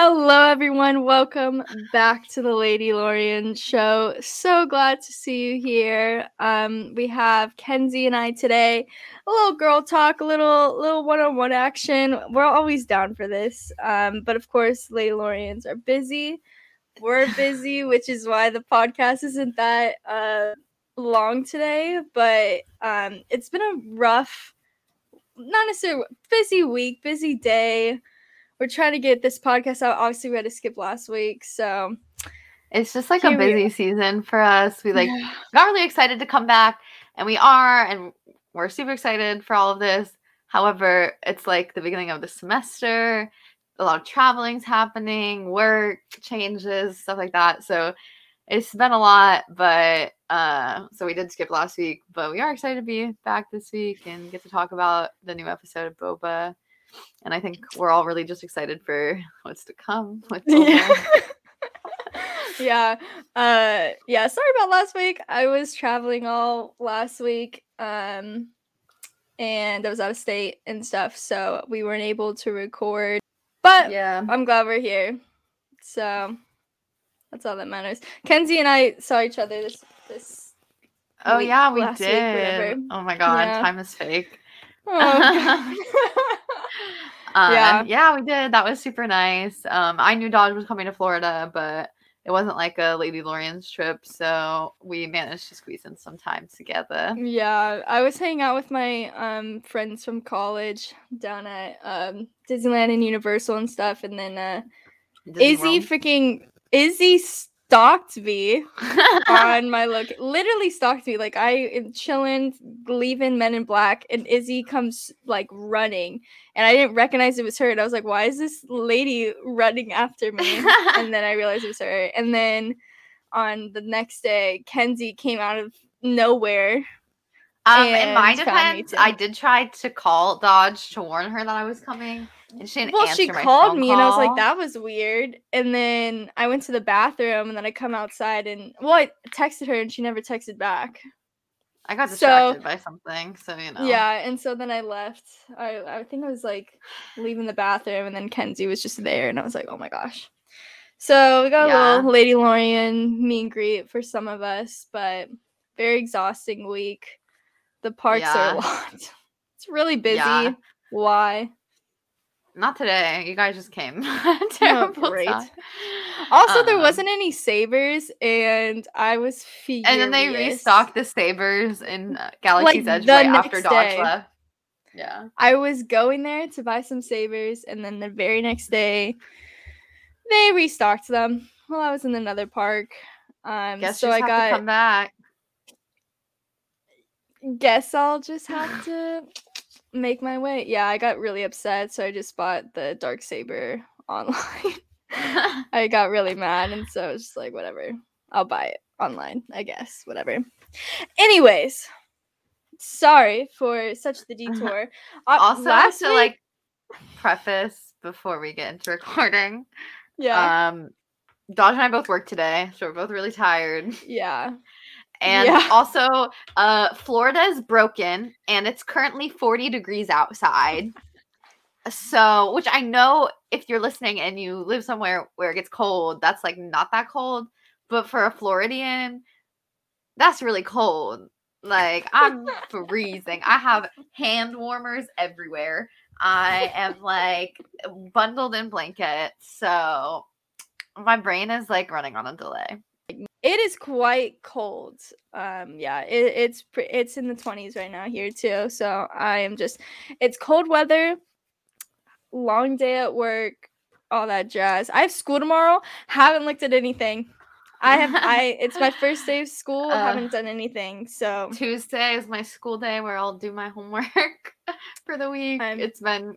Hello, everyone. Welcome back to the Lady Lorian show. So glad to see you here. Um, we have Kenzie and I today. A little girl talk, a little little one-on-one action. We're always down for this. Um, but of course, Lady Lorians are busy. We're busy, which is why the podcast isn't that uh long today. But um, it's been a rough, not necessarily busy week, busy day we're trying to get this podcast out. Obviously, we had to skip last week, so it's just like a busy season for us. We like yeah. got really excited to come back, and we are, and we're super excited for all of this. However, it's like the beginning of the semester. A lot of traveling's happening, work changes, stuff like that. So it's been a lot, but uh, so we did skip last week, but we are excited to be back this week and get to talk about the new episode of Boba and I think we're all really just excited for what's to come. yeah. yeah. Uh yeah, sorry about last week. I was traveling all last week. Um and I was out of state and stuff, so we weren't able to record. But yeah, I'm glad we're here. So that's all that matters. Kenzie and I saw each other this this Oh yeah, we did. oh my god, yeah. time is fake. Oh, uh, yeah, yeah, we did. That was super nice. Um, I knew Dodge was coming to Florida, but it wasn't like a Lady Lorian's trip, so we managed to squeeze in some time together. Yeah, I was hanging out with my um friends from college down at um Disneyland and Universal and stuff, and then uh Disney Izzy World. freaking Izzy stalked me on my look literally stalked me. Like i am chilling leaving men in black and izzy comes like running and i didn't recognize it was her and i was like why is this lady running after me? And then i realized it was her. And then on the next day kenzie came out of nowhere um in my defense i did try to call dodge to warn her that i was coming and she well, she called me, call. and I was like, "That was weird." And then I went to the bathroom, and then I come outside, and well, I texted her, and she never texted back. I got distracted so, by something, so you know. Yeah, and so then I left. I I think I was like leaving the bathroom, and then Kenzie was just there, and I was like, "Oh my gosh." So we got yeah. a little Lady Lorian meet and greet for some of us, but very exhausting week. The parks yeah. are a lot. It's really busy. Yeah. Why? Not today. You guys just came. Terrible. Oh, great. Also, um, there wasn't any sabers, and I was furious. And then they restocked the sabers in uh, Galaxy's like, Edge right after Dodge day. left. Yeah. I was going there to buy some sabers, and then the very next day, they restocked them. Well, I was in another park. Um, Guess so I got come back. Guess I'll just have to make my way. Yeah, I got really upset, so I just bought the dark saber online. I got really mad, and so I was just like, whatever, I'll buy it online, I guess, whatever. Anyways, sorry for such the detour. Uh, also, last to week... like preface before we get into recording. Yeah. Um, Dodge and I both work today, so we're both really tired. Yeah. And yeah. also, uh, Florida is broken and it's currently 40 degrees outside. So, which I know if you're listening and you live somewhere where it gets cold, that's like not that cold. But for a Floridian, that's really cold. Like, I'm freezing. I have hand warmers everywhere. I am like bundled in blankets. So, my brain is like running on a delay. It is quite cold. Um, yeah, it, it's pre- it's in the twenties right now here too. So I am just, it's cold weather, long day at work, all that jazz. I have school tomorrow. Haven't looked at anything. I have I it's my first day of school. Uh, haven't done anything. So Tuesday is my school day where I'll do my homework for the week. I'm, it's been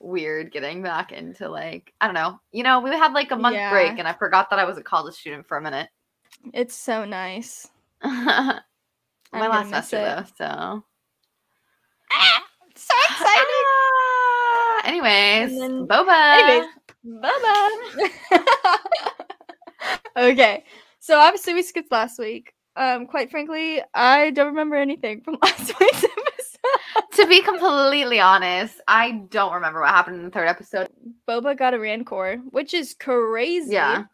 weird getting back into like I don't know. You know, we had like a month yeah. break and I forgot that I was a college student for a minute. It's so nice. My last semester though, so. Ah, so exciting! Ah, anyways, then, boba. Anyways, boba. okay, so obviously we skipped last week. Um, quite frankly, I don't remember anything from last week's episode. to be completely honest, I don't remember what happened in the third episode. Boba got a Rancor, which is crazy. Yeah.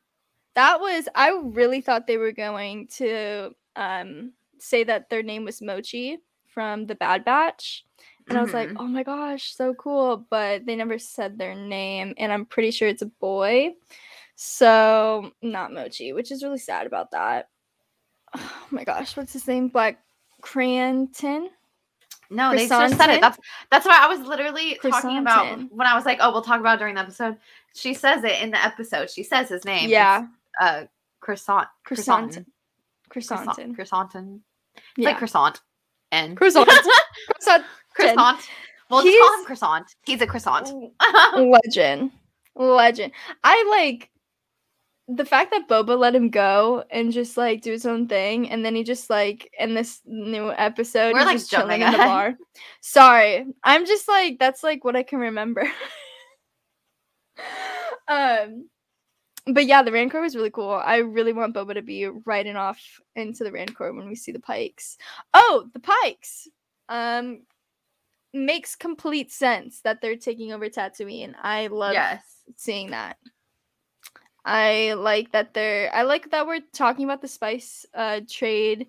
That was I really thought they were going to um say that their name was Muchi from the Bad Batch. And I was like, Mhm. "Oh my gosh, so cool." But they never said their name and I'm pretty sure it's a boy. So, not Muchi, which is really sad about that. Oh my gosh, what's his name? Black Cranton? No, they just said it. That's that's why I was literally talking about when I was like, oh, we'll talk about it during the episode. She says it in the episode. She says his name. Yeah, It's, uh, croissant. Croissant. Croissant. Croissant. Croissant. Yeah. like croissant. And Croissant. Croissant. croissant. We'll just call him croissant. He's a croissant. legend legend i like the fact that boba let him go and just like do his own thing and then he just like in this new episode We're, he's like, just chilling jumping in the bar sorry i'm just like that's like what i can remember um but yeah the rancor was really cool i really want boba to be riding off into the rancor when we see the pikes oh the pikes um makes complete sense that they're taking over Tatooine. I love yes. seeing that. I like that they're I like that we're talking about the spice uh trade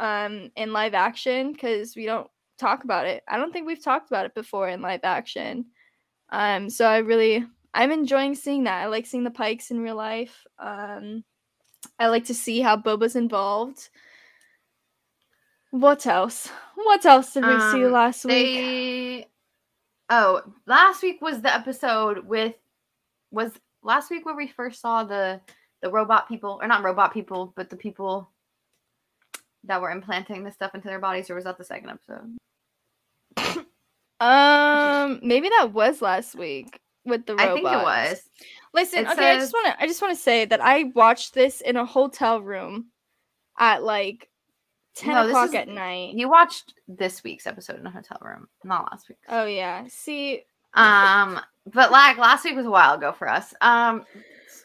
um in live action cuz we don't talk about it. I don't think we've talked about it before in live action. Um so I really I'm enjoying seeing that. I like seeing the pikes in real life. Um I like to see how Boba's involved. What else? What else did we see Um, last week? Oh, last week was the episode with was last week where we first saw the the robot people or not robot people, but the people that were implanting the stuff into their bodies, or was that the second episode? Um, maybe that was last week with the robots. I think it was. Listen, It okay, I just want to I just want to say that I watched this in a hotel room at like ten No, o'clock is- at night. You watched this week's episode in a hotel room, not last week. Oh yeah. See, Um, but like last week was a while ago for us. Um,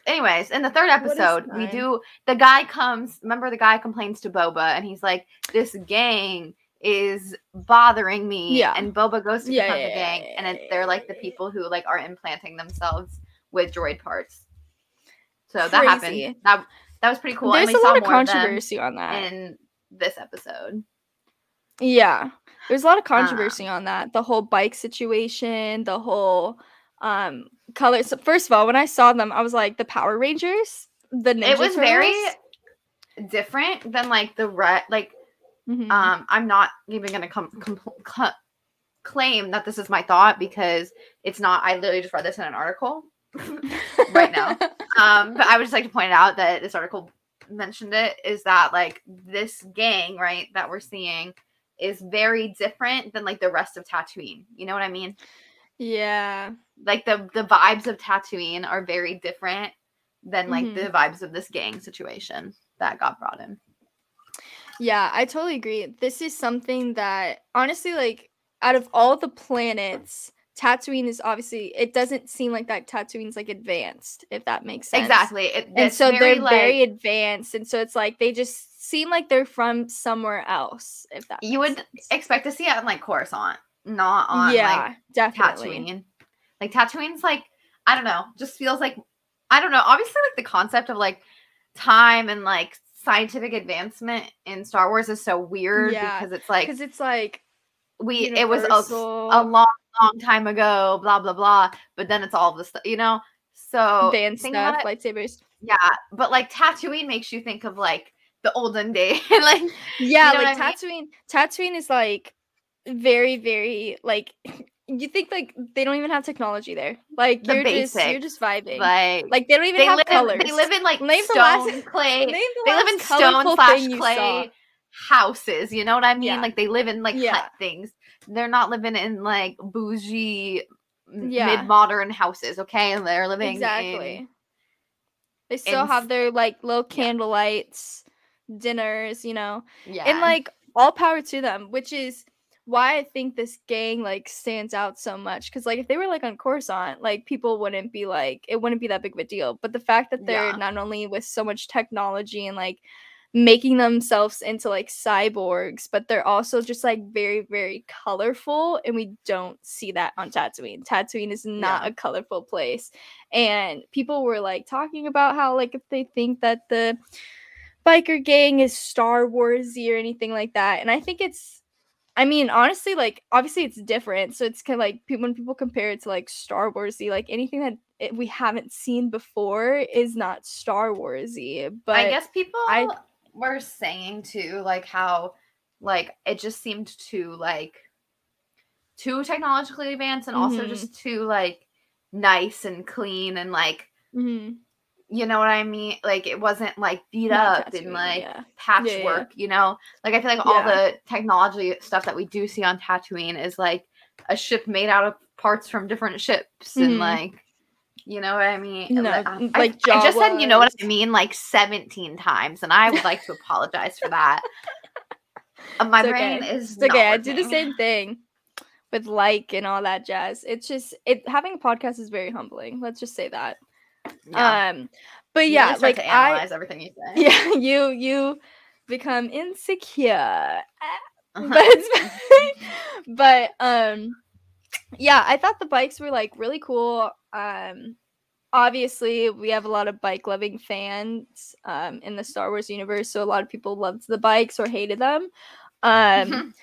anyways, in the third episode, we do the guy comes. Remember, the guy complains to Boba, and he's like, "This gang is bothering me." Yeah. and Boba goes to Yeah, confront yeah, the gang, yeah, and it, they're like the people who like are implanting themselves with droid parts. So that happened. That that was pretty cool. there's a lot of more of controversy on that. in this episode. Yeah. There's a lot of Um, controversy on that. The whole bike situation, the whole um color. So first of all, when I saw them, I was like, the Power Rangers, the Ninja it was very different than like the red like Mhm. um i'm not even come compl- cl- claim that this is my thought because it's not i literally just read this in an article right now. um but i would just like to point out that this article mentioned it is that like this gang right that we're seeing is very different than like the rest of Tatooine. You know what I mean? yeah. Like the the vibes of Tatooine are very different than like Mhm. the vibes of this gang situation that got brought in. Yeah, I totally agree. This is something that honestly, like, out of all the planets, Tatooine is obviously it doesn't seem like that Tatooine's like advanced, if that makes sense. Exactly. It, And so very, they're like, very advanced, and so it's like they just seem like they're from somewhere else, if that you would sense. expect to see it on like Coruscant, not on yeah, like definitely. Tatooine. Like Tatooine's like I don't know, just feels like I don't know. Obviously, like the concept of like time and like scientific advancement in Star Wars is so weird Yeah, because it's like Because it's like we it was a, universal, a long long time ago, blah blah blah. But then it's all this stuff, you know. So advanced stuff, it, lightsabers. yeah. But like Tatooine makes you think of like the olden day, like Yeah, know like I Tatooine. Tatooine is like very, very like you think like they don't even have technology there. Like The you're just you're just vibing. like Like they don't even they have live colors. they live in like Name the stone last- clay. The they live in stone slash clay houses. You know what I mean? Yeah. Like they live in like Yeah. hut things. They're not living in like bougie Yeah. mid modern houses. Okay, and they're living Exactly. in They still in have their like little candle lights, dinners, you know. yeah, And like all power to them, which is why I think this gang like stands out so much. Cause like if they were like on Coruscant, like people wouldn't be like it wouldn't be that big of a deal. But the fact that they're Yeah. not only with so much technology and like making themselves into like cyborgs, but they're also just like very, very colorful. And we don't see that on Tatooine. Tatooine is not Yeah. a colorful place. And people were like talking about how, like, if they think that the biker gang is Star Warsy or anything like that. And I think it's, I mean, honestly, like, obviously it's different. So it's kind of like when people compare it to like Star Warsy, like anything that it, we haven't seen before is not Star Warsy. But I guess people I- were saying too, like how like it just seemed too like too technologically advanced and also Mhm. just too like nice and clean and like Mhm. You know what I mean? Like it wasn't like beat Not up and like yeah. patchwork, you know? Like I feel like all Yeah. the technology stuff that we do see on Tatooine is like a ship made out of parts from different ships and Mhm. like you know what I mean? No, Like, I, like I just said you know what I mean like 17 times and I would like to apologize for that. Uh, My It's brain okay. is okay. I do the same thing with like and all that jazz. It's just it having a podcast is very humbling. Let's just say that. Yeah. Um but You yeah, really like to I analyze everything you say. yeah, you you become insecure. Uh-huh. but it's but um yeah i thought the bikes were like really cool um obviously we have a lot of bike loving fans um in the star wars universe so a lot of people loved the bikes or hated them um Mhm.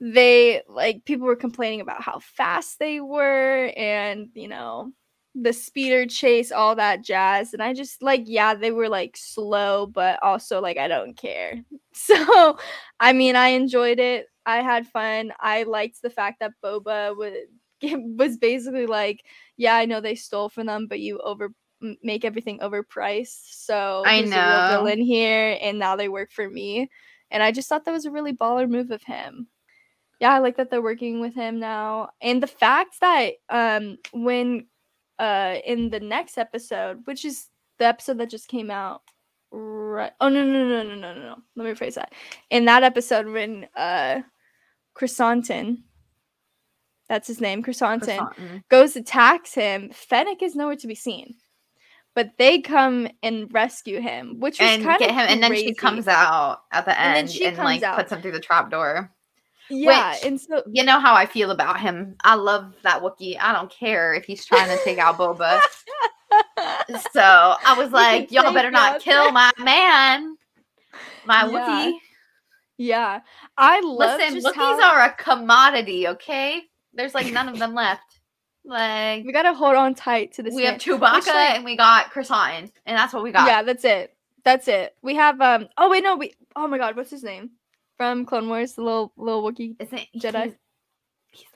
they like people were complaining about how fast they were and you know the speeder chase all that jazz and i just like yeah they were like slow but also like i don't care. So i mean i enjoyed it. I had fun. I liked the fact that boba was was basically like yeah i know they stole from them but you over make everything overpriced so I he's a real know. villain here and now they work for me. And i just thought that was a really baller move of him. Yeah i like that they're working with him now and the fact that um when uh in the next episode which is the episode that just came out right oh no no no no no no no let me rephrase that in that episode when uh chrysantin that's his name chrysantin Croissant. goes attacks him fennec is nowhere to be seen but they come and rescue him which was and kind get of him, and then she comes out at the And end and, comes like out. puts him through the trap door. Yeah which- and so You know how I feel about him. I love that Wookiee. I don't care if he's trying to take out Boba. So I was like, y'all better not kill my man, my Yeah. Wookiee. yeah i love Listen, Wookiees how- are a commodity. Okay, there's like none of them left. Like we gotta hold on tight to this we have name. Chewbacca Which, like- and we got Chris Croissant, and that's what we got. Yeah, that's it. That's it. We have um. Oh wait, no. We. Oh my God, what's his name? From Clone Wars, the little little Wookiee. Isn't Jedi? he's-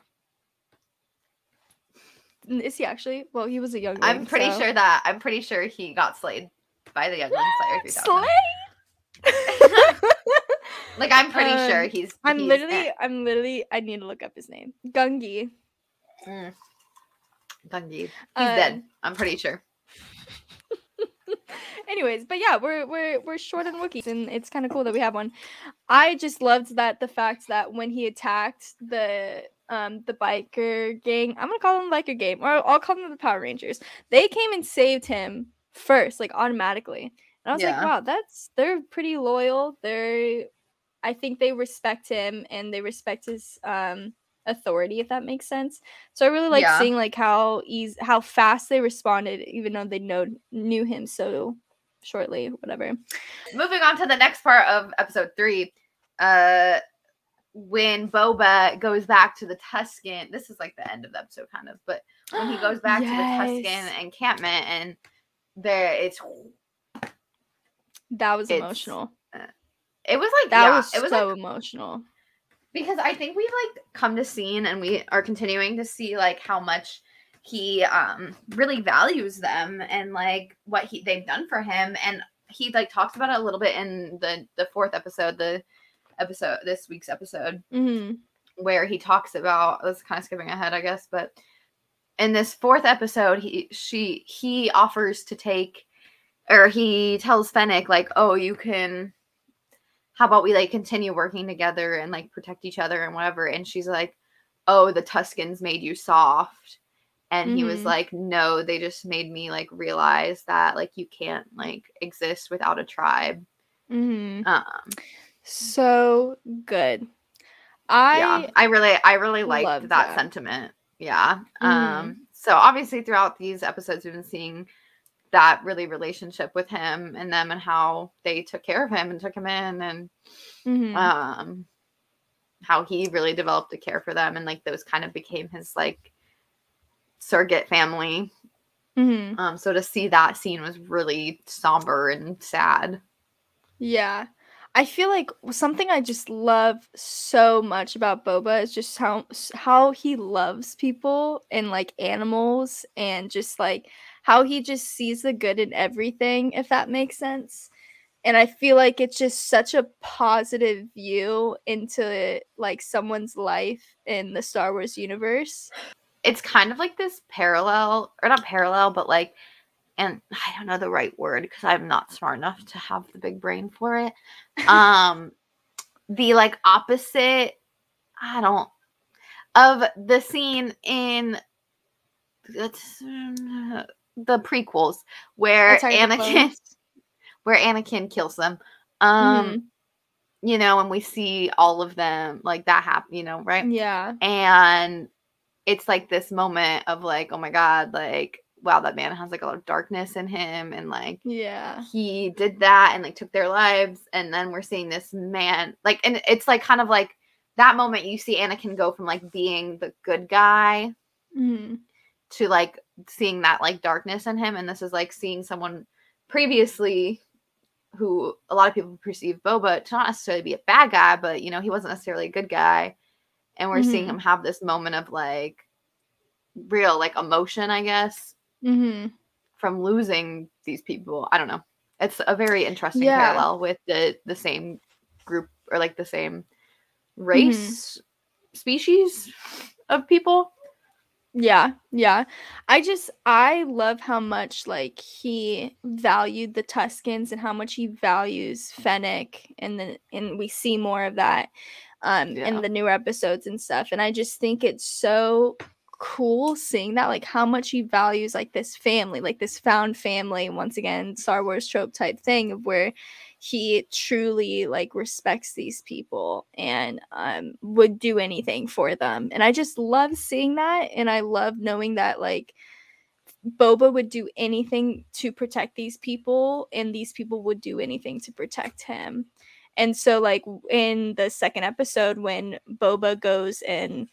N- Is he actually? Well, he was a young. I'm pretty sure that I'm pretty sure he got slayed by the Youngling Slayer 3000. Slay. Like I'm pretty sure Um, he's. I'm he's literally. it. I'm literally. I need to look up his name. Gungi. Mm. Gungi. He's Um, dead. I'm pretty sure. Anyways, but yeah, we're we're we're short on Wookiees, and it's kind of cool that we have one. I just loved that the fact that when he attacked the um the biker gang, I'm gonna call them the biker gang, or I'll call them the Power Rangers. They came and saved him first, like automatically, and I was like, wow, that's they're pretty loyal. They're, I think they respect him and they respect his um authority, if that makes sense. So I really like Yeah. seeing like how easy, how fast they responded, even though they know knew him so shortly, whatever. Moving on to the next part of episode three. Uh when Boba goes back to the Tusken, this is like the end of the episode, kind of, but when he goes back to the Tusken Yes. encampment and there it's That was It's- emotional. it was like That yeah, was it was so like emotional. because I think we've like come to scene and we are continuing to see like how much he um really values them and like what he they've done for him. And he like talks about it a little bit in the the fourth episode the episode this week's episode hmm where he talks about this is kind of skipping ahead I guess but in this fourth episode he she he offers to take or he tells Fennec like oh you can how about we like continue working together and like protect each other and whatever? And she's like oh the tuskens made you soft and he was Mhm. like no they just made me like realize that like you can't like exist without a tribe Mhm. Um, So good. I yeah, I really, I really liked that, that. sentiment. Yeah. Mhm. Um, so obviously throughout these episodes, we've been seeing that really relationship with him and them and how they took care of him and took him in and Mhm. um how he really developed a care for them and like those kind of became his like surrogate family Mhm. um so to see that scene was really somber and sad Yeah. I feel like something I just love so much about Boba is just how how he loves people and like animals and just like how he just sees the good in everything if that makes sense. And I feel like it's just such a positive view into like someone's life in the Star Wars universe. It's kind of like this parallel or not parallel but like and i don't know the right word because i'm not smart enough to have the big brain for it um the like opposite i don't of the scene in that's uh, the prequels where anakin where anakin kills them um Mhm. you know and we see all of them like that happen you know right Yeah. and it's like this moment of like oh my god like wow that man has like a lot of darkness in him and like Yeah. he did that and like took their lives and then we're seeing this man like and it's like kind of like that moment you see Anakin go from like being the good guy Mhm. to like seeing that like darkness in him and this is like seeing someone previously who a lot of people perceive Boba to not necessarily be a bad guy but you know he wasn't necessarily a good guy and we're seeing Mhm. him have this moment of like real like emotion i guess Mhm. from losing these people i don't know it's a very interesting Yeah. parallel with the the same group or like the same race species of people Yeah, yeah. I just I love how much like he valued the Tuskens and how much he values Fennec and then and we see more of that um Yeah. in the newer episodes and stuff. And I just think it's so cool seeing that like how much he values like this family, like this found family, once again, Star Wars trope type thing of where he truly like respects these people and um would do anything for them and i just love seeing that and i love knowing that like boba would do anything to protect these people and these people would do anything to protect him and so like in the second episode when boba goes and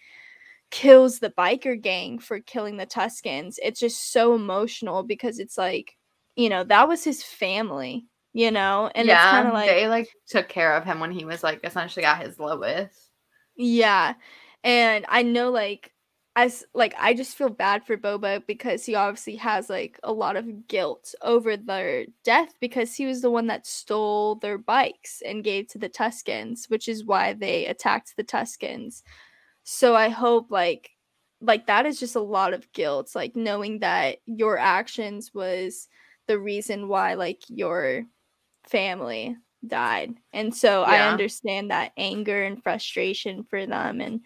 kills the biker gang for killing the tuskens it's just so emotional because it's like you know that was his family you know and it's kind of like they like took care of him when he was like essentially at his lowest Yeah. And I know like as like I just feel bad for Boba because he obviously has like a lot of guilt over their death because he was the one that stole their bikes and gave to the Tuskens, which is why they attacked the Tuskens. So I hope like like that is just a lot of guilt like knowing that your actions was the reason why like your family died. And so I understand that anger and frustration for them and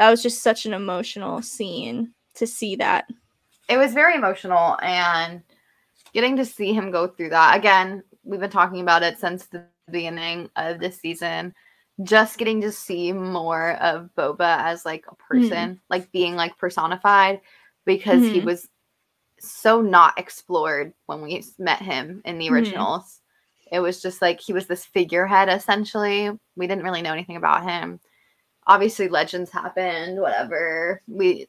that was just such an emotional scene to see that. it was very emotional and getting to see him go through that again we've been talking about it since the beginning of this season just getting to see more of boba as like a person like being like personified because he Mhm. was so not explored when we met him in the Mhm. originals it was just like he was this figurehead essentially we didn't really know anything about him obviously legends happened whatever we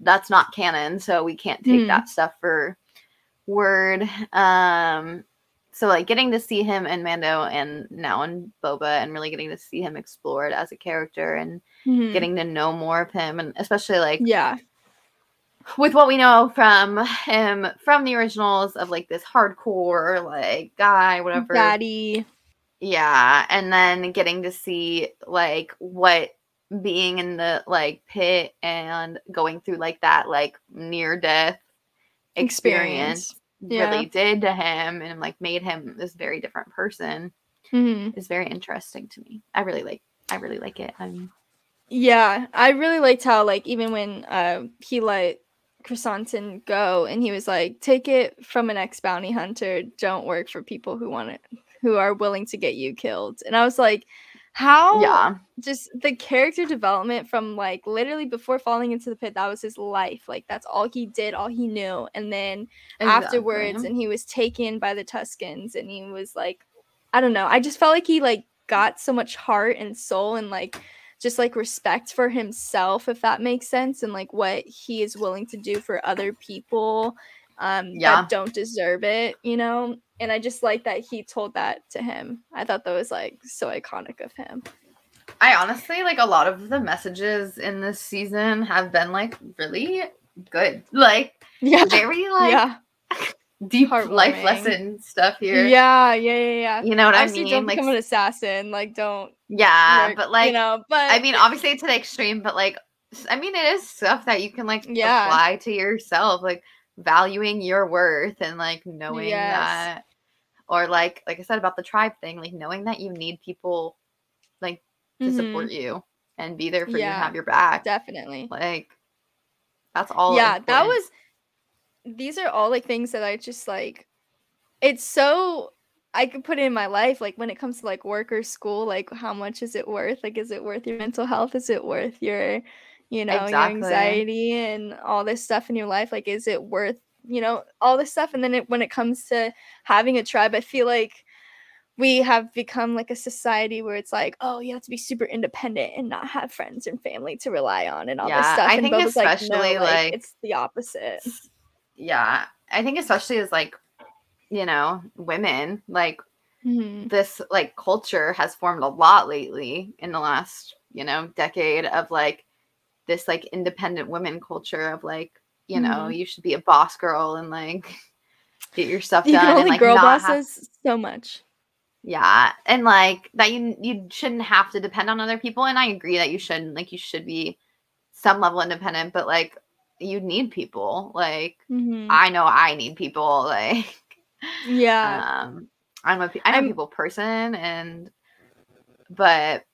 that's not canon so we can't take Mhm. that stuff for word um so like getting to see him in mando and now in boba and really getting to see him explored as a character and Mhm. getting to know more of him and especially like yeah. with what we know from him from the originals of like this hardcore like guy whatever Daddy. yeah, and then getting to see like what being in the like pit and going through like that like near death experience, Yeah. really did to him and like made him this very different person Mhm. is very interesting to me. I really like I really like it. I'm Yeah, I really liked how like even when uh he let Chrysanthemum go and he was like, take it from an ex bounty hunter, don't work for people who want it who are willing to get you killed. And I was like, how Yeah. just the character development from like literally before falling into the pit, that was his life. Like that's all he did, all he knew. And then afterwards, and he was taken by the Tuskens, and he was like, I don't know. I just felt like he like got so much heart and soul and like just like respect for himself, if that makes sense, and like what he is willing to do for other people um Yeah. that don't deserve it, you know? And I just like that he told that to him. I thought that was like so iconic of him. I honestly like a lot of the messages in this season have been like really good. Like Yeah. very like yeah. deep life lesson stuff here. Yeah, yeah, yeah, yeah. You know what I Obviously, mean? don't Like become an assassin. Like, don't. yeah, work, but like you know, but I mean, obviously to the extreme, but like, I mean, it is stuff that you can like Yeah. apply to yourself, like valuing your worth and like knowing Yes. that, or like, like I said about the tribe thing, like knowing that you need people like to Mhm, support you and be there for you and have your back. definitely. Like, that's all. yeah, that was. These are all like things that I just like. It's so I could put it in my life, like when it comes to like work or school, like how much is it worth? Like, is it worth your mental health? Is it worth your, you know, Exactly. your anxiety and all this stuff in your life? Like, is it worth, you know, all this stuff? And then it, when it comes to having a tribe, I feel like we have become like a society where it's like, oh, you have to be super independent and not have friends and family to rely on and all this Yeah, stuff. I and think Boba's like, no, especially, like, like- it's the opposite. yeah. I think especially as like, you know, women like Mhm. this like culture has formed a lot lately in the last you know decade of like this like independent women culture of like you know Mhm. you should be a boss girl and like get your stuff You done can only and like girl not have, bosses so much. yeah and like that you you shouldn't have to depend on other people and i agree that you shouldn't like you should be some level independent but like you need people like Mhm. i know i need people like yeah. um i'm a pe- i'm a I'm- people person and but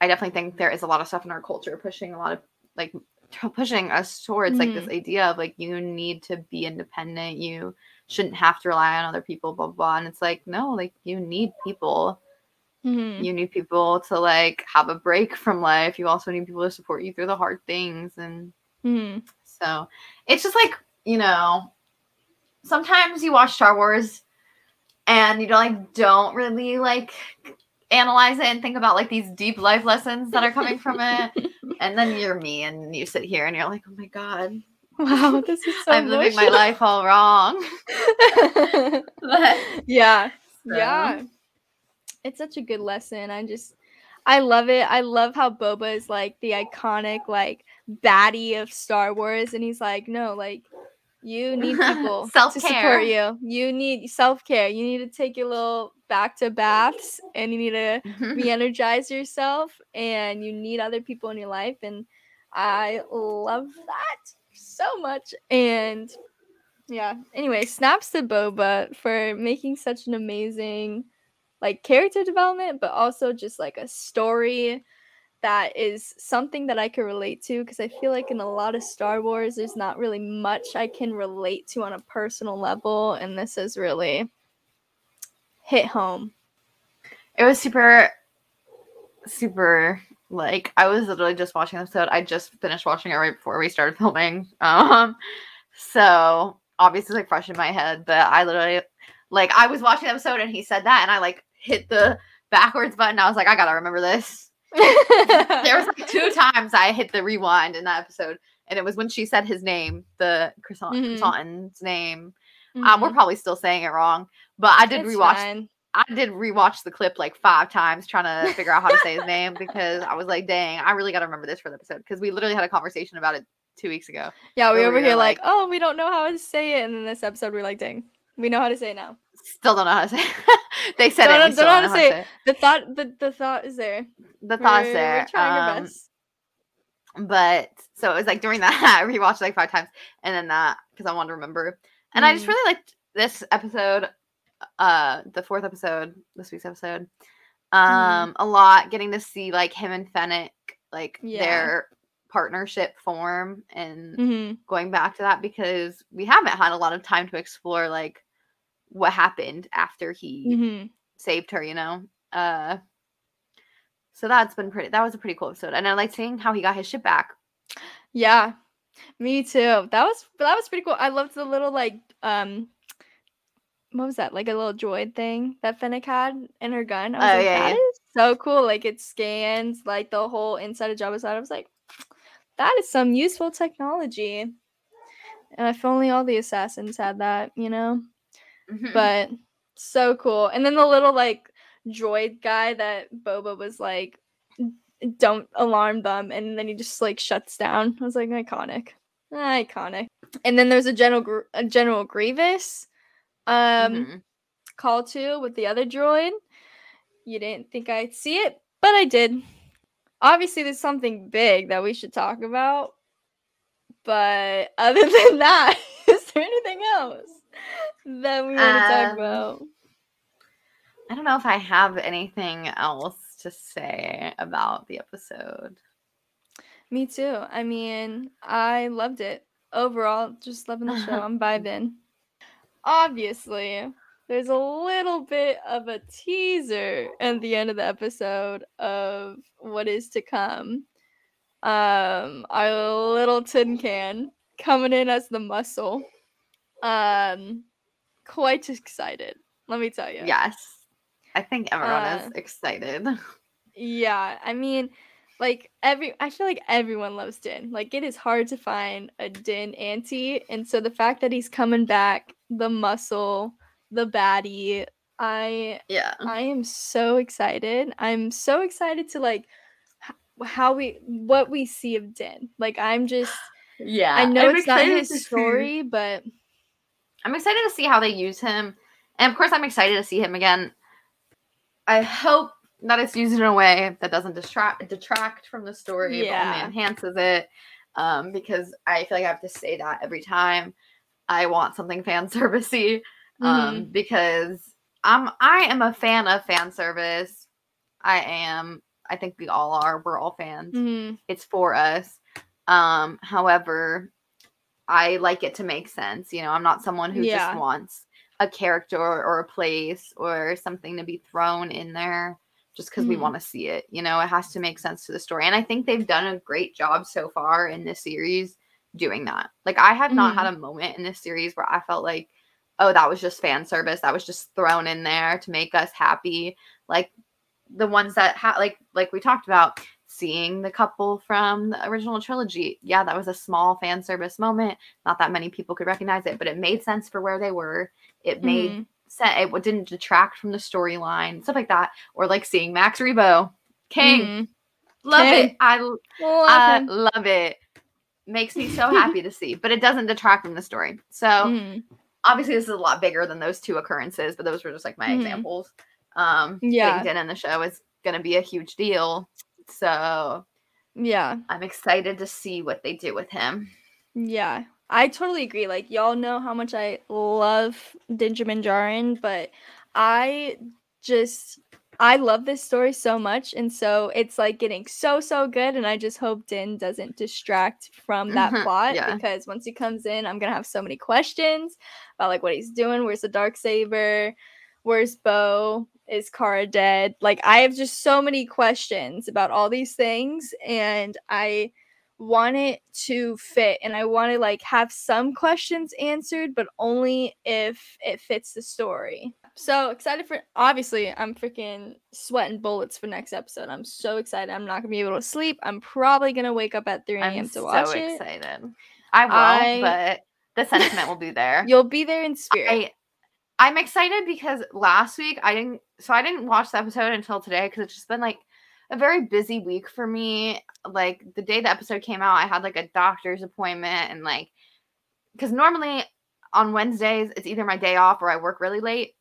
i definitely think there is a lot of stuff in our culture pushing a lot of like t- pushing us towards like Mm-hmm. this idea of like you need to be independent you shouldn't have to rely on other people blah blah, blah. and it's like no like you need people Mhm. you need people to like have a break from life you also need people to support you through the hard things and Mhm. so it's just like, you know, sometimes you watch Star Wars and you don't like don't really like analyze it and think about like these deep life lessons that are coming from it. and then you're me and you sit here and you're like, oh my god, Wow, this is so I'm living my life all wrong. But, yeah. so, Yeah. It's such a good lesson. I just I love it. I love how Boba is like the iconic like baddie of Star Wars and he's like, "No, like you need people to Self-care. support you. You need self-care. You need to take your little back to baths and you need to re-energize yourself and you need other people in your life and i love that so much and yeah anyway snaps to boba for making such an amazing like character development but also just like a story that is something that i can relate to because i feel like in a lot of star wars there's not really much i can relate to on a personal level and this is really hit home. It was super super like i was literally just watching the episode. I just finished watching it right before we started filming. Um so obviously like fresh in my head but i literally like i was watching the episode and he said that and i like hit the backwards button. I was like i gotta remember this there was like two times i hit the rewind in that episode and it was when she said his name the croissant Mhm. croissant's name um, we're Mhm. probably still saying it wrong but i did It's rewatch fine. I did rewatch the clip like five times trying to figure out how to say his name because I was like, dang, I really got to remember this for the episode because we literally had a conversation about it two weeks ago. Yeah, we over we here like, like- oh, we don't know how to say it, and then this episode we're like, dang, we know how to say it now. Still don't know how to say. it. they said Don't it. know- don't don't know how to say The thought, the, the thought is there. The thoughts We're- there. We're trying our um, best. But so it was like during that I rewatched like five times and then that because I wanted to remember. And I just Mhm. really liked this episode, uh, the fourth episode, this week's episode, um, a lot. Getting to see like him and Fennec, like Yeah. their partnership form and hmm going back to that because we haven't had a lot of time to explore like what happened after he hmm saved her, you know. Uh so that's been pretty that was a pretty cool episode. And I like seeing how he got his ship back. Yeah. Me too. That was that was pretty cool. I loved the little like um what was that? Like a little droid thing that Fennec had in her gun. I was Oh, like, yeah, that yeah. is so cool. Like it scans like the whole inside of Jabba's head. I was like, that is some useful technology. And if only all the assassins had that, you know? Mhm. But so cool. And then the little like droid guy that Boba was like, don't alarm them, and then he just like shuts down. I was like, iconic, iconic. And then there's a general Gr- a General Grievous, um, Mhm. call to with the other droid. You didn't think I'd see it, but I did. Obviously, there's something big that we should talk about. But other than that, is there anything else that we want to talk Um, about? I don't know if I have anything else to say about the episode. Me too. I mean, I loved it. Overall, just loving the show. I'm vibing. Obviously, there's a little bit of a teaser at the end of the episode of what is to come. Um, our little tin can coming in as the muscle. Um, quite excited. Let me tell you. Yes. I think everyone Uh, is excited. Yeah, I mean, like every I feel like everyone loves Din. Like it is hard to find a Din anti, and so the fact that he's coming back, the muscle, the baddie, I Yeah. I am so excited. I'm so excited to like how we what we see of Din. Like I'm just Yeah. I know I'm it's not his see- story, but I'm excited to see how they use him. And of course, I'm excited to see him again. I hope that it's used in a way that doesn't distract detract from the story, but Yeah. only enhances it. Um, because I feel like I have to say that every time I want something fan servicey. Um, because I'm I am a fan of fan service. I am. I think we all are. We're all fans mhm, it's for us. Um, however, I like it to make sense. You know, I'm not someone who Yeah. just wants a character or a place or something to be thrown in there just because we Mhm. want to see it. You know, it has to make sense to the story. And I think they've done a great job so far in this series doing that. Like, I have not had a moment in this series where I felt like, oh, that was just fan service. That was just thrown in there to make us happy. Like, the ones that ha- like like we talked about seeing the couple from the original trilogy yeah that was a small fan service moment not that many people could recognize it but it made sense for where they were it made mhm. sense it didn't detract from the storyline stuff like that or like seeing max rebo king Mhm. love King. it i Love I him. love it makes me so happy to see but it doesn't detract from the story so Mhm. obviously this is a lot bigger than those two occurrences, but those were just like my Mhm. examples. Um Yeah. Din in the show is gonna be a huge deal. So Yeah. I'm excited to see what they do with him. Yeah, I totally agree. Like y'all know how much I love Dinjamin Djarin, but I just I love this story so much, and so it's like getting so so good, and I just hope Din doesn't distract from that Mhm, plot yeah. because once he comes in, I'm gonna have so many questions about like what he's doing. Where's the dark saber? Where's Bo? Is Cara dead? Like I have just so many questions about all these things, and I want it to fit and I want to like have some questions answered, but only if it fits the story. So excited for obviously I'm freaking sweating bullets for next episode. I'm so excited. I'm not gonna be able to sleep. I'm probably gonna wake up at 3 a.m. To so watch it. I'm so excited. I will, I- but the sentiment will be there. You'll be there in spirit. I I'm excited because last week I didn't so I didn't watch the episode until today because it's just been like a very busy week for me. Like the day the episode came out, I had like a doctor's appointment and like because normally on Wednesdays it's either my day off or I work really late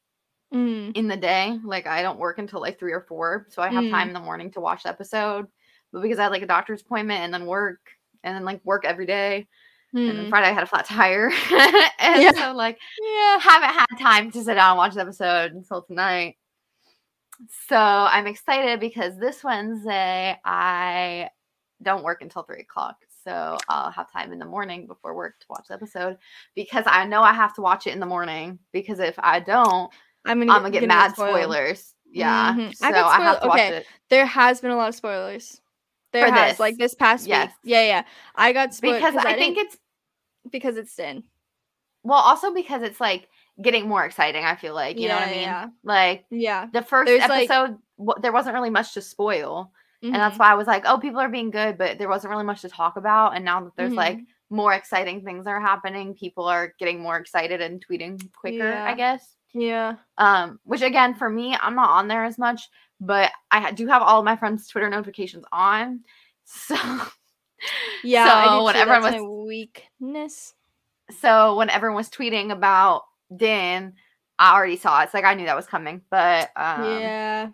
Mm, in the day. Like I don't work until like three or four, so I have Mm. time in the morning to watch the episode. But because I had like a doctor's appointment and then work and then like work every day, and then mm. Friday I had a flat tire, and Yeah. so like Yeah. haven't had time to sit down and watch the episode until tonight. So I'm excited because this Wednesday I don't work until three o'clock. So I'll have time in the morning before work to watch the episode because I know I have to watch it in the morning because if I don't, I'm gonna I'm get, gonna get gonna mad spoiled. spoilers. Yeah. Mhm. So I got I, have to watch okay. it. There has been a lot of spoilers. There For has this. like this past Yes. week. Yeah, yeah. I got spoiled Because I, think it's because it's Din. well also because it's like getting more exciting, I feel like. You know what I mean? yeah. Like Yeah. the first There's, like- episode w- there wasn't really much to spoil. And that's Mhm. why I was like, oh, people are being good, but there wasn't really much to talk about. And now that there's like Mhm. more exciting things are happening, people are getting more excited and tweeting quicker, Yeah. I guess. Yeah. Um, which again, for me, I'm not on there as much, but I do have all of my friends' Twitter notifications on. So, Yeah. So I when everyone was- weakness. so when everyone was tweeting about Din, I already saw it. It's like I knew that was coming, but um, yeah.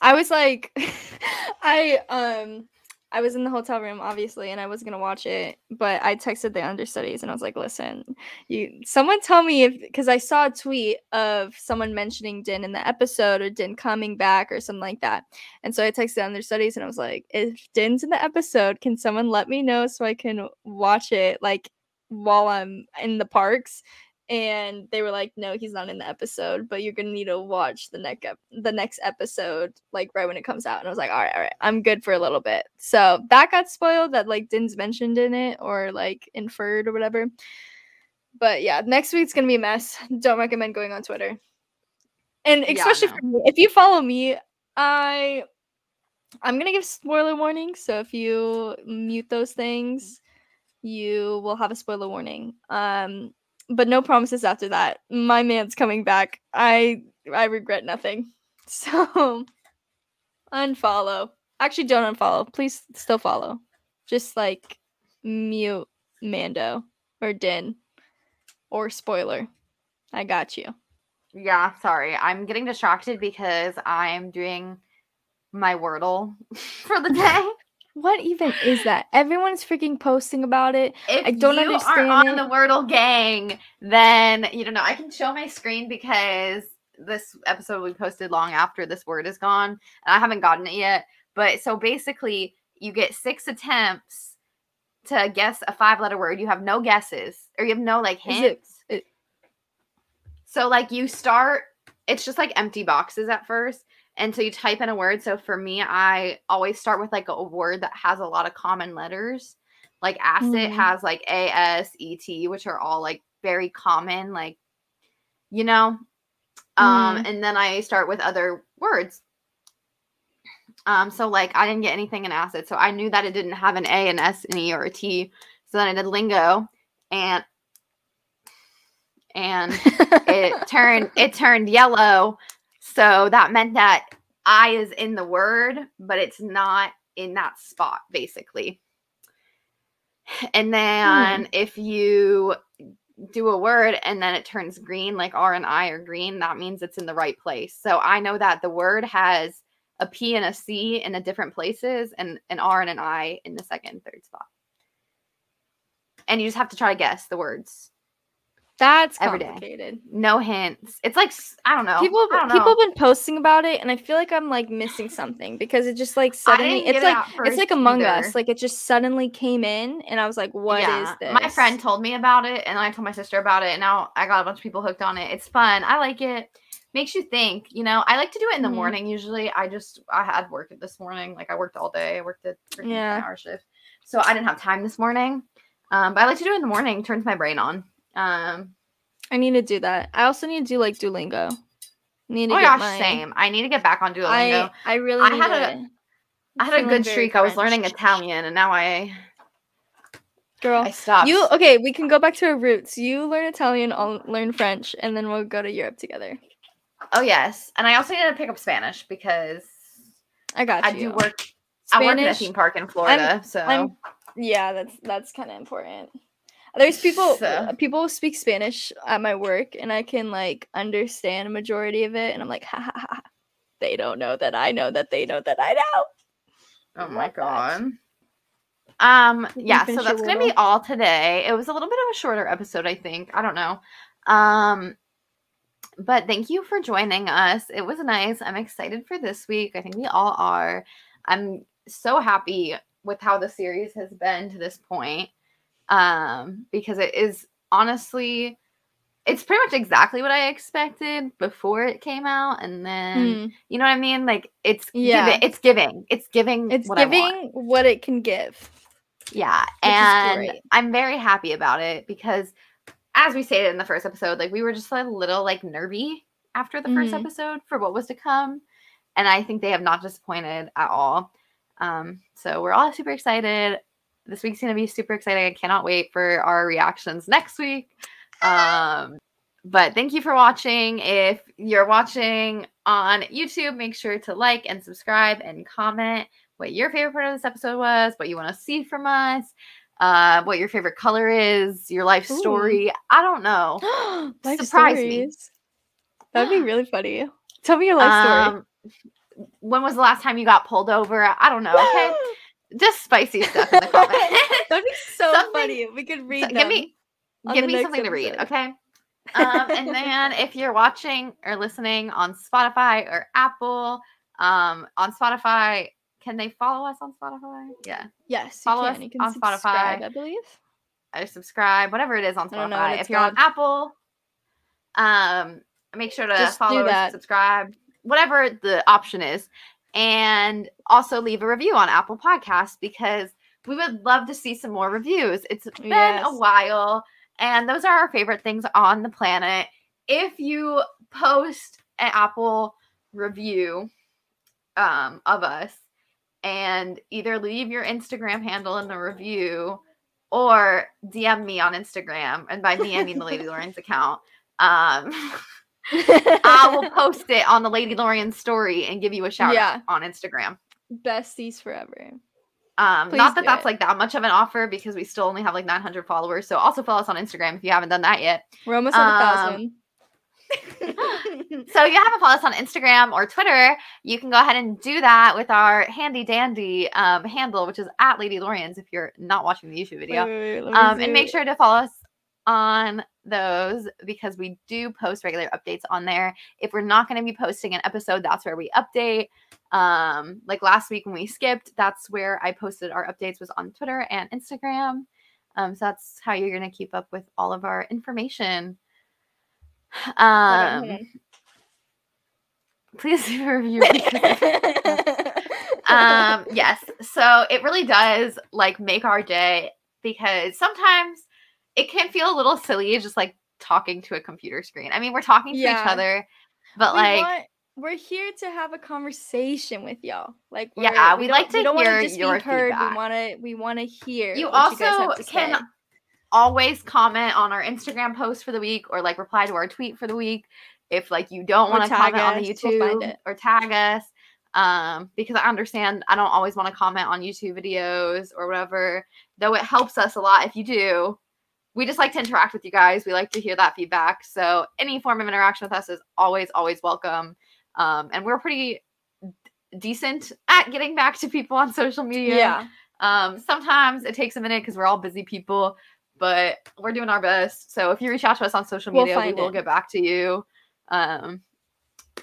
I was like I um I was in the hotel room obviously and I was to watch it, but I texted the understudies and I was like, "Listen, you someone tell me if cuz I saw a tweet of someone mentioning Din in the episode or Din coming back or something like that." And so I texted the understudies and I was like, "If Din's in the episode, can someone let me know so I can watch it like while I'm in the parks?" And they were like no he's not in the episode but you're gonna need to watch the next ep- the next episode like right when it comes out. And i was like all right all right i'm good for a little bit. So that got spoiled that like din's mentioned in it or like inferred or whatever. But yeah next week's gonna be a mess. Don't recommend going on twitter. And Yeah, especially no. for me, if you follow me i i'm gonna give spoiler warning so if you mute those things you will have a spoiler warning. Um but no promises after that. My man's coming back. I I regret nothing. So unfollow. Actually don't unfollow. Please still follow. Just like mute Mando or Din or spoiler. I got you. yeah, sorry, I'm getting distracted because I'm doing my Wordle for the day. What even is that? Everyone's freaking posting about it. If I don't you understand are on it. the Wordle gang, then you don't know. I can show my screen because this episode we posted long after this word is gone, and I haven't gotten it yet. But so basically, you get six attempts to guess a five-letter word. You have no guesses, or you have no like Is it- hints. it- so like you start, it's just like empty boxes at first. And so you type in a word. So for me, I always start with like a word that has a lot of common letters. Like acid Mhm. has like A S E T, which are all like very common, like you know. Um, and then I start with other words. Um, so like I didn't get anything in acid, so I knew that it didn't have an A, an S, an E, or a T. So then I did lingo, and and it turned it turned yellow so that meant that i is in the word but it's not in that spot basically. And hmm. then if you do a word and then it turns green like r and i are green that means it's in the right place. So i know that the word has a p and a c in the different places and an r and an i in the second and third spot. And you just have to try to guess the words That's Every day. complicated. no hints. It's like I don't know. People don't people know. have been posting about it and I feel like I'm like missing something because it just like suddenly it's get it like it's like Among either. Us. Like it just suddenly came in and I was like, "What is Yeah, this? My friend told me about it, and I told my sister about it, and now I got a bunch of people hooked on it. It's fun. I like it. Makes you think. You know, I like to do it in the Mhm. morning. Usually, I just I had work this morning. Like I worked all day. I worked a Yeah. hour shift, so I didn't have time this morning. Um, but I like to do it in the morning. Turns my brain on. Um, I need to do that. I also need to do like Duolingo. Need to oh get gosh, my, same. I need to get back on Duolingo. I I really I need had to- a- I had a good streak. I was learning Italian, and now I Girl, I stopped. you okay? We can go back to our roots. You learn Italian, I'll learn French, and then we'll go to Europe together. Oh yes, and I also need to pick up Spanish because I got I you. do work. I work in a theme park in Florida, so I'm- Yeah, that's that's kind of important. There's people So- people speak Spanish at my work, and I can like understand a majority of it, and I'm like, ha ha ha. They don't know that I know that they know that I know. oh my that. god. Um. Yeah. So that's gonna be all today. It was a little bit of a shorter episode, I think. I don't know. Um. But thank you for joining us. It was nice. I'm excited for this week. I think we all are. I'm so happy with how the series has been to this point. Um, because it is honestly it's pretty much exactly what I expected before it came out, and then Mm. you know what I mean. Like it's Yeah. giving, it's giving, it's giving. It's what giving what it can give. Yeah, and. I'm very happy about it because, as we stated in the first episode, like we were just a little like nervy after the first Mhm. episode for what was to come, and I think they have not disappointed at all. Um, so we're all super excited. This week's gonna be super exciting. I cannot wait for our reactions next week. Um, but thank you for watching. If you're watching on YouTube, make sure to like and subscribe and comment what your favorite part of this episode was, what you want to see from us, uh, what your favorite color is, your life Ooh. story. I don't know. life Surprise me. That'd be really funny. Tell me your life story. Um, when was the last time you got pulled over? I don't know. Okay, just spicy stuff in the comments. That'd be so Something- funny. We could read So give me give me something to read, okay? Um, and then if you're watching or listening on Spotify or Apple, um, on Spotify, can they follow us on Spotify? Yeah, Yes, Follow us. On Spotify. I believe. or subscribe, whatever it is on I don't know what Spotify. If you're on. Apple, um, make sure to Just follow or subscribe, whatever the option is, and also leave a review on Apple Podcasts because we would love to see some more reviews. It's been Yes. a while, and those are our favorite things on the planet. If you post an Apple review um, of us and either leave your Instagram handle in the review or DM me on Instagram, and by me I mean the Lady Lorians account. Um, I will post it on the Lady Lorian story and give you a shout Yeah. out on Instagram. Besties forever. Um, Please not that that's it. like that much of an offer because we still only have like 900 followers. So also follow us on Instagram if you haven't done that yet. We're almost at a Um, thousand. So if you haven't followed us on Instagram or Twitter, you can go ahead and do that with our handy dandy um, handle, which is at Lady Lorians if you're not watching the YouTube video. Wait, wait, wait, um, and make sure to follow us on those because we do post regular updates on there. If we're not going to be posting an episode, that's where we update. Um, like last week when we skipped, that's where I posted our updates was on Twitter and Instagram. Um, so that's how you're going to keep up with all of our information. Hold on, hold Um, please leave a review. um yes so it really does like make our day because sometimes it can feel a little silly just like talking to a computer screen i mean we're talking to Yeah. each other but We like want- we're here to have a conversation with y'all. Like, Yeah, we don't- like to we don't hear just be your heard. feedback. We want to. We want to hear. You what you guys also have to can say. always comment on our instagram post for the week or like reply to our tweet for the week if like you don't want to tag comment on the us, we'll youtube or tag us um because i understand i don't always want to comment on youtube videos or whatever though it helps us a lot if you do we just like to interact with you guys we like to hear that feedback so any form of interaction with us is always always welcome um and we're pretty d- decent at getting back to people on social media Yeah. um, sometimes it takes a minute because we're all busy people, but we're doing our best. So if you reach out to us on social We'll media, we will it. get back to you. Um,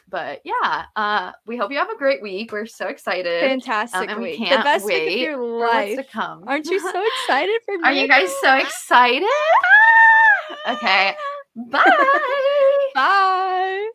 but yeah, uh, we hope you have a great week. We're so excited Fantastic and we week. The can't best week wait of your life. to come. Aren't you so excited for me? Are you guys so excited? Okay, bye. Bye.